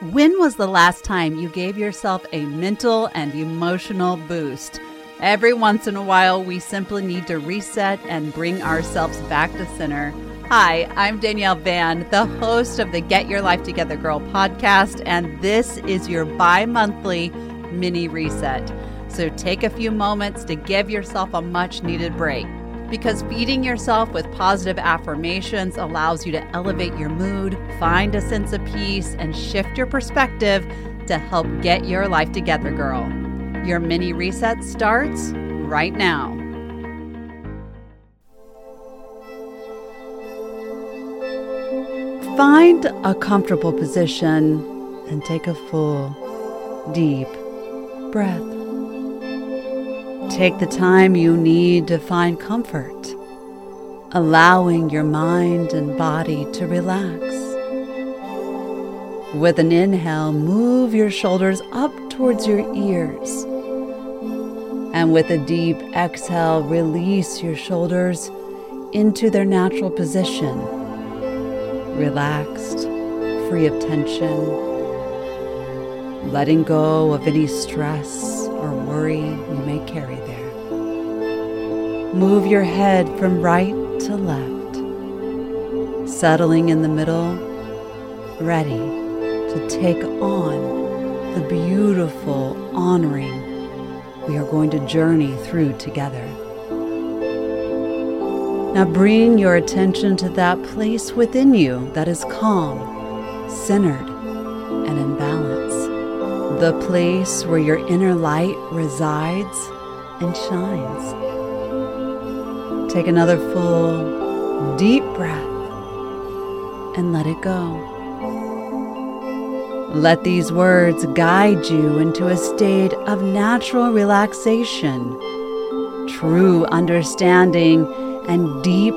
When was the last time you gave yourself a mental and emotional boost? Every once in a while, we simply need to reset and bring ourselves back to center. Hi, I'm Danielle Van, the host of the Get Your Life Together Girl podcast, and this is your bi monthly mini reset. So take a few moments to give yourself a much needed break because feeding yourself with positive affirmations allows you to elevate your mood, find a sense of peace, and shift your perspective to help get your life together, girl. Your mini reset starts right now. Find a comfortable position and take a full, deep breath. Take the time you need to find comfort, allowing your mind and body to relax. With an inhale, move your shoulders up towards your ears. And with a deep exhale, release your shoulders into their natural position, relaxed, free of tension, letting go of any stress or worry you carry there. Move your head from right to left, settling in the middle, ready to take on the beautiful honoring we are going to journey through together. Now bring your attention to that place within you that is calm, centered, and in balance. The place where your inner light resides and shines. Take another full, deep breath and let it go. Let these words guide you into a state of natural relaxation, true understanding, and deep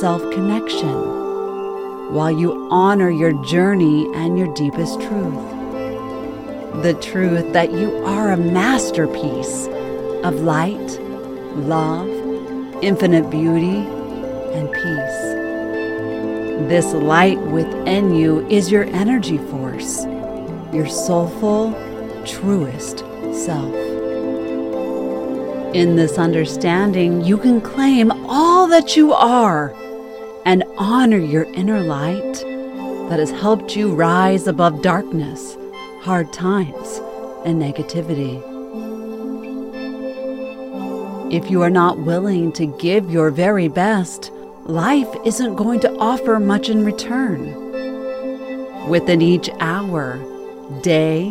self connection, while you honor your journey and your deepest truth. The truth that you are a masterpiece of light, love, infinite beauty, and peace. This light within you is your energy force your soulful, truest self. In this understanding, you can claim all that you are and honor your inner light that has helped you rise above darkness, hard times, and negativity. If you are not willing to give your very best, life isn't going to offer much in return. Within each hour, day,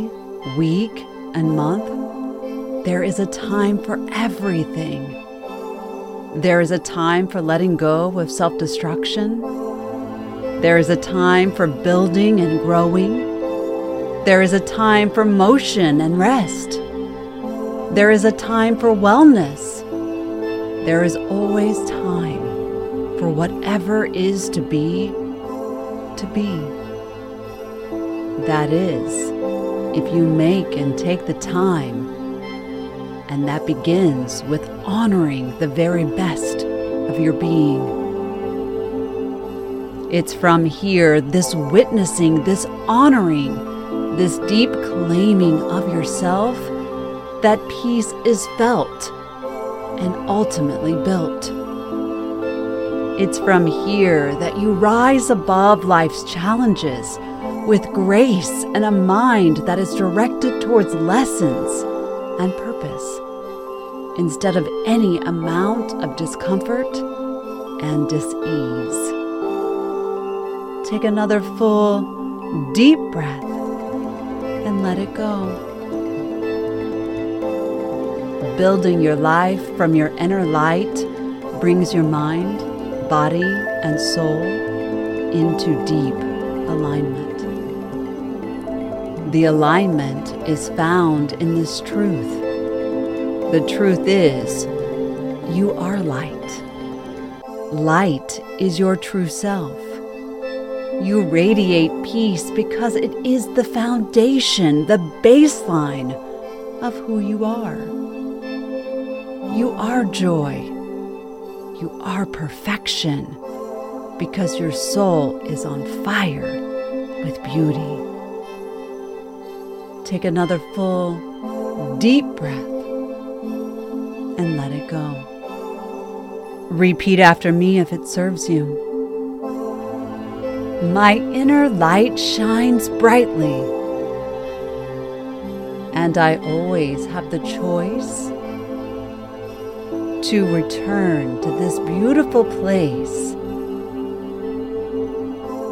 week, and month, there is a time for everything. There is a time for letting go of self destruction. There is a time for building and growing. There is a time for motion and rest. There is a time for wellness. There is always time for whatever is to be, to be. That is, if you make and take the time. And that begins with honoring the very best of your being. It's from here, this witnessing, this honoring, this deep claiming of yourself, that peace is felt and ultimately built. It's from here that you rise above life's challenges with grace and a mind that is directed towards lessons and purpose, instead of any amount of discomfort and dis-ease. Take another full, deep breath and let it go. Building your life from your inner light brings your mind, body, and soul into deep alignment. The alignment is found in this truth. The truth is, you are light. Light is your true self. You radiate peace because it is the foundation, the baseline of who you are. You are joy. You are perfection because your soul is on fire with beauty. Take another full, deep breath and let it go. Repeat after me if it serves you. My inner light shines brightly, and I always have the choice to return to this beautiful place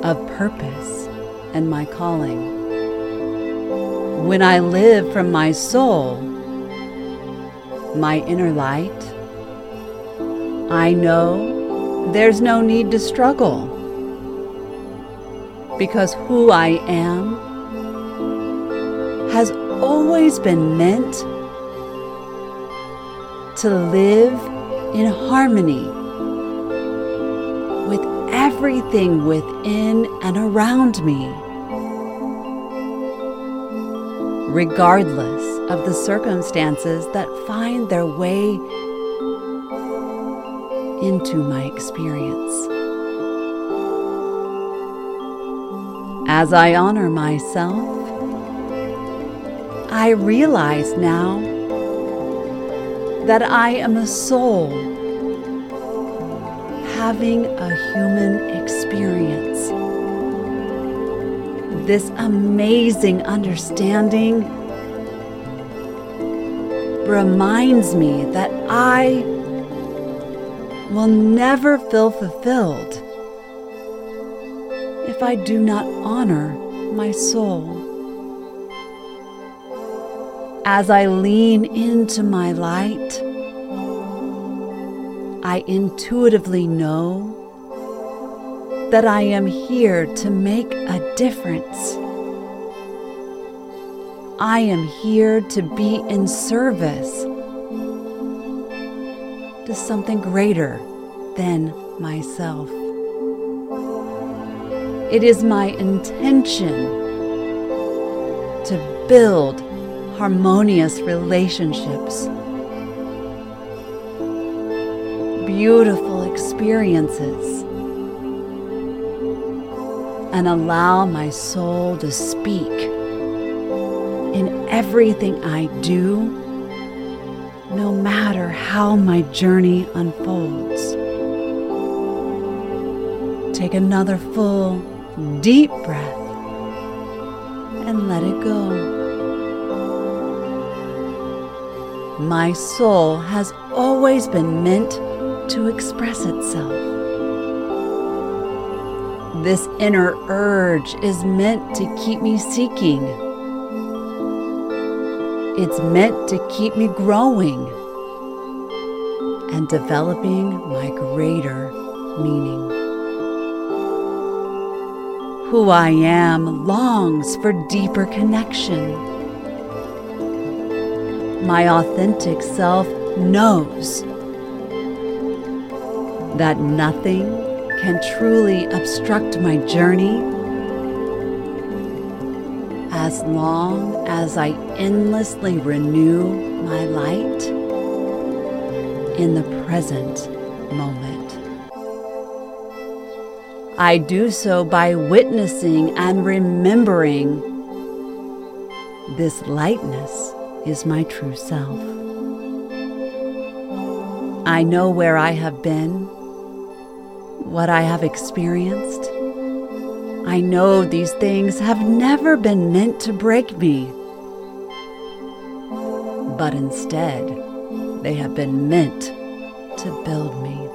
of purpose and my calling. When I live from my soul, my inner light, I know there's no need to struggle because who I am has always been meant to live in harmony with everything within and around me, regardless of the circumstances that find their way into my experience. As I honor myself, I realize now that I am a soul having a human experience. This amazing understanding reminds me that I will never feel fulfilled if I do not honor my soul. As I lean into my light, I intuitively know that I am here to make a difference. I am here to be in service to something greater than myself. It is my intention to build harmonious relationships, beautiful experiences, and allow my soul to speak in everything I do, no matter how my journey unfolds. Take another full, deep breath and let it go. My soul has always been meant to express itself. This inner urge is meant to keep me seeking. It's meant to keep me growing and developing my greater meaning. Who I am longs for deeper connection. My authentic self knows that nothing can truly obstruct my journey as long as I endlessly renew my light in the present moment. I do so by witnessing and remembering this lightness is my true self. I know where I have been, what I have experienced. I know these things have never been meant to break me, but instead, they have been meant to build me.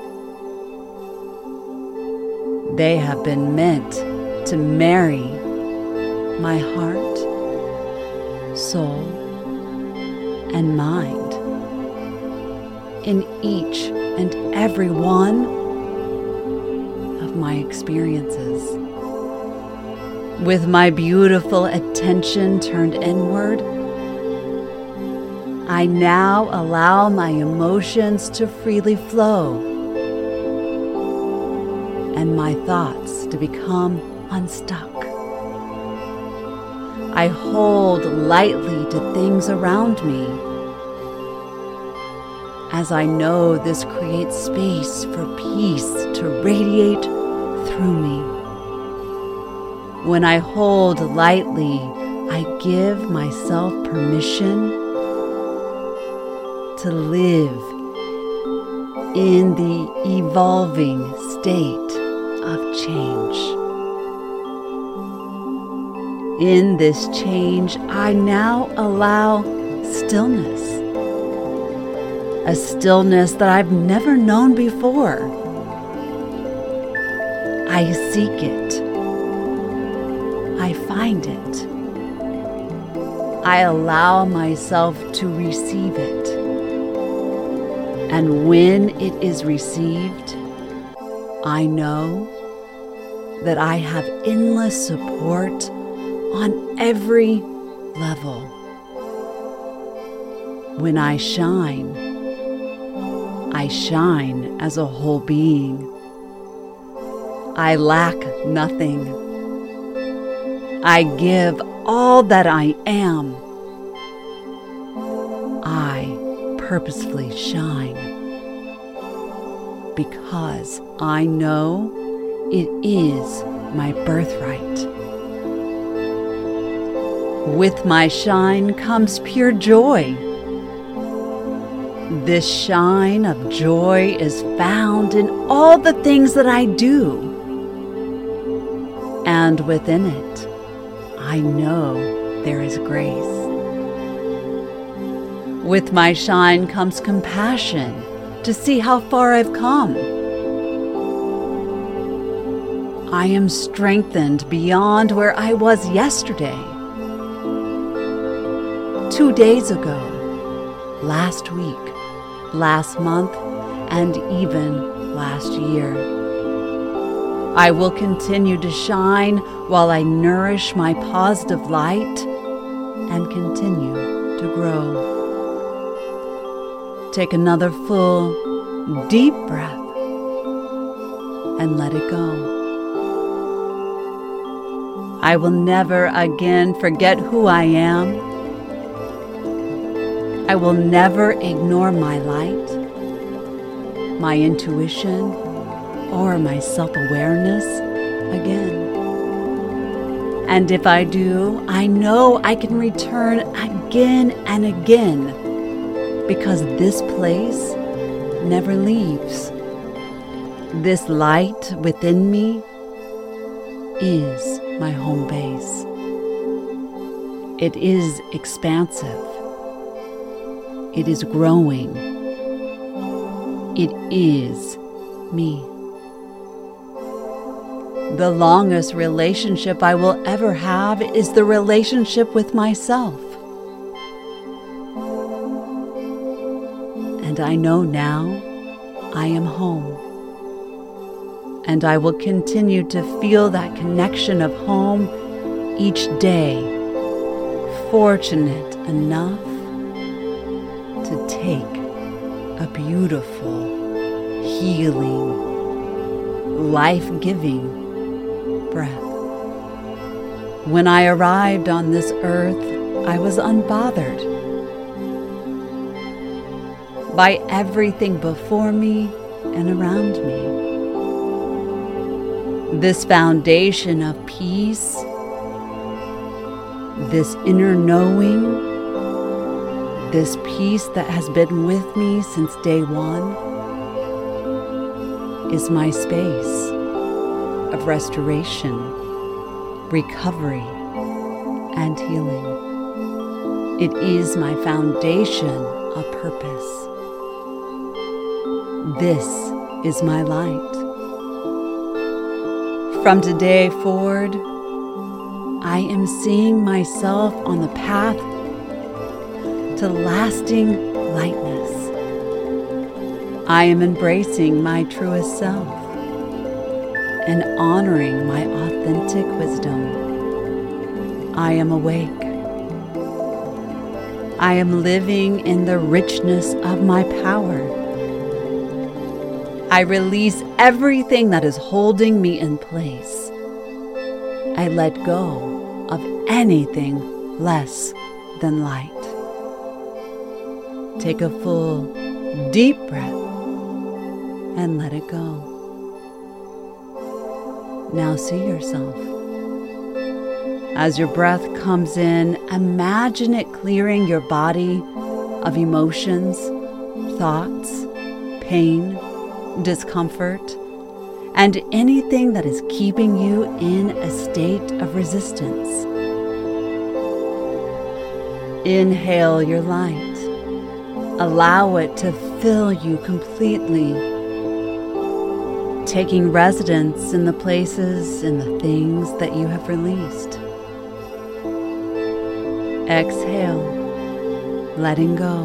They have been meant to marry my heart, soul, and mind in each and every one of my experiences. With my beautiful attention turned inward, I now allow my emotions to freely flow and my thoughts to become unstuck. I hold lightly to things around me as I know this creates space for peace to radiate through me. When I hold lightly, I give myself permission to live in the evolving state of change. In this change, I now allow stillness a stillness that I've never known before. I seek it. I find it. I allow myself to receive it. And when it is received, I know that I have endless support on every level. When I shine, I shine as a whole being. I lack nothing. I give all that I am. I purposefully shine because I know it is my birthright. With my shine comes pure joy. This shine of joy is found in all the things that I do. And within it, I know there is grace. With my shine comes compassion to see how far I've come. I am strengthened beyond where I was yesterday. Two days ago, last week, last month, and even last year. I will continue to shine while I nourish my positive light and continue to grow. Take another full, deep breath and let it go. I will never again forget who I am I will never ignore my light, my intuition, or my self awareness again. And if I do, I know I can return again and again because this place never leaves. This light within me is my home base. It is expansive. It is growing. It is me. The longest relationship I will ever have is the relationship with myself. And I know now I am home. And I will continue to feel that connection of home each day, fortunate enough take a beautiful, healing, life giving breath. When I arrived on this earth, I was unbothered by everything before me and around me. This foundation of peace, this inner knowing, this peace that has been with me since day one is my space of restoration, recovery, and healing. It is my foundation of purpose. This is my light. From today forward, I am seeing myself on the path to lasting lightness. I am embracing my truest self and honoring my authentic wisdom. I am awake. I am living in the richness of my power. I release everything that is holding me in place. I let go of anything less than light. Take a full, deep breath and let it go. Now see yourself. As your breath comes in, imagine it clearing your body of emotions, thoughts, pain, discomfort, and anything that is keeping you in a state of resistance. Inhale your light. Allow it to fill you completely, taking residence in the places and the things that you have released. Exhale, letting go,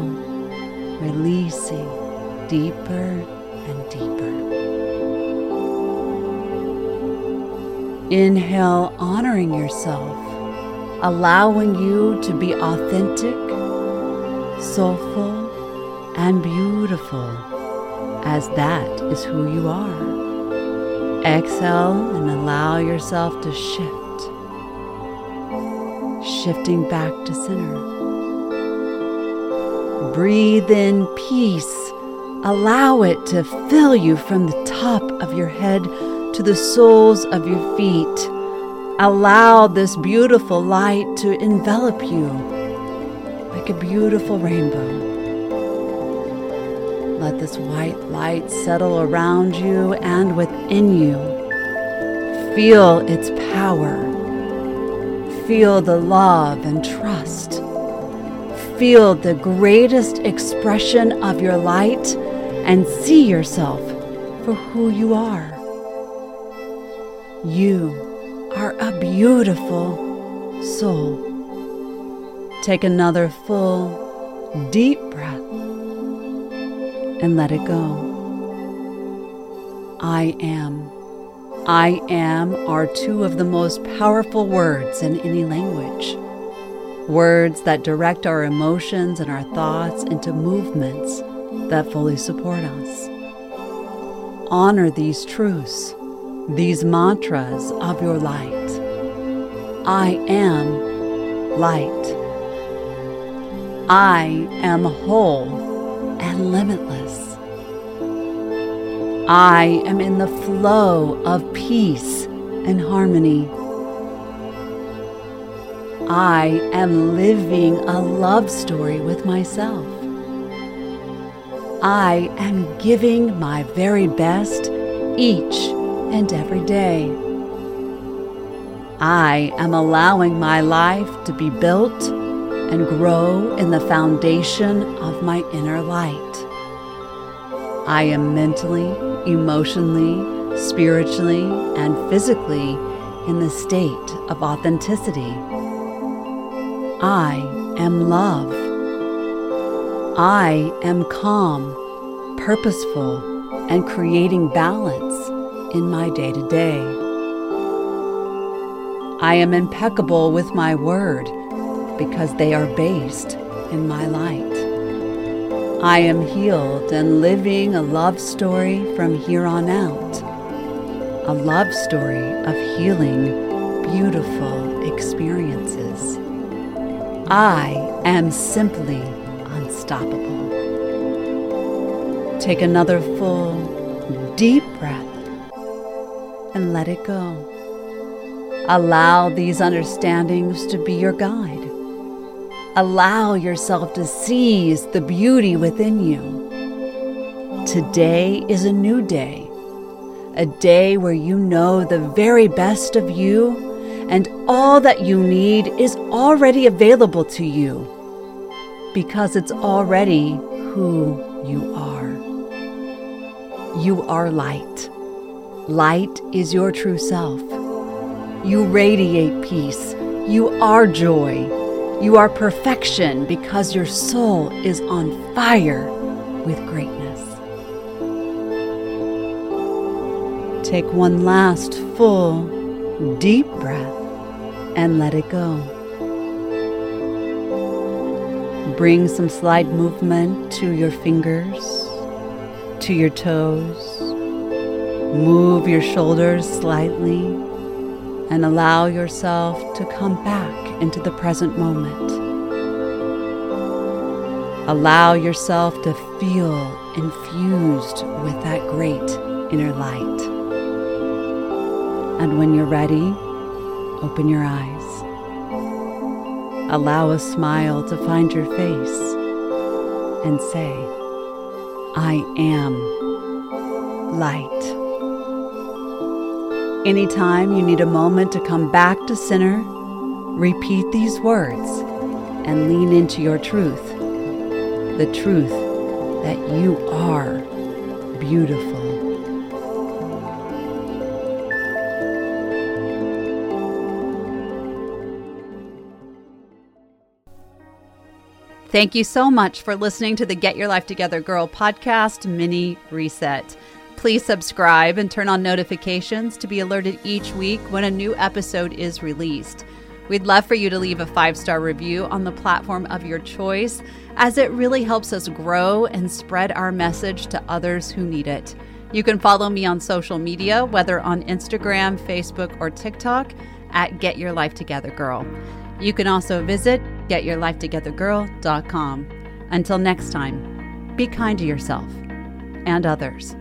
releasing deeper and deeper. Inhale, honoring yourself, allowing you to be authentic, soulful, and beautiful, as that is who you are. Exhale and allow yourself to shift, shifting back to center. Breathe in peace. Allow it to fill you from the top of your head to the soles of your feet. Allow this beautiful light to envelop you like a beautiful rainbow. Let this white light settle around you and within you. Feel its power. Feel the love and trust. Feel the greatest expression of your light and see yourself for who you are. You are a beautiful soul. Take another full, deep breath and let it go. I am. I am are two of the most powerful words in any language. Words that direct our emotions and our thoughts into movements that fully support us. Honor these truths, these mantras of your light. I am light. I am whole and limitless. I am in the flow of peace and harmony. I am living a love story with myself. I am giving my very best each and every day. I am allowing my life to be built and grow in the foundation of my inner light. I am mentally, emotionally, spiritually, and physically in the state of authenticity. I am love. I am calm, purposeful, and creating balance in my day to day. I am impeccable with my word because they are based in my light. I am healed and living a love story from here on out. A love story of healing, beautiful experiences. I am simply unstoppable. Take another full, deep breath and let it go. Allow these understandings to be your guide. Allow yourself to seize the beauty within you. Today is a new day, a day where you know the very best of you and all that you need is already available to you because it's already who you are. You are light. Light is your true self. You radiate peace. You are joy. You are perfection because your soul is on fire with greatness. Take one last full, deep breath and let it go. Bring some slight movement to your fingers, to your toes. Move your shoulders slightly and allow yourself to come back into the present moment. Allow yourself to feel infused with that great inner light. And when you're ready, open your eyes. Allow a smile to find your face and say, I am light. Anytime you need a moment to come back to center, repeat these words and lean into your truth the truth that you are beautiful. Thank you so much for listening to the Get Your Life Together Girl podcast mini reset. Please subscribe and turn on notifications to be alerted each week when a new episode is released. We'd love for you to leave a five star review on the platform of your choice, as it really helps us grow and spread our message to others who need it. You can follow me on social media, whether on Instagram, Facebook, or TikTok, at Get Your Life Together Girl. You can also visit getyourlifetogethergirl.com. Until next time, be kind to yourself and others.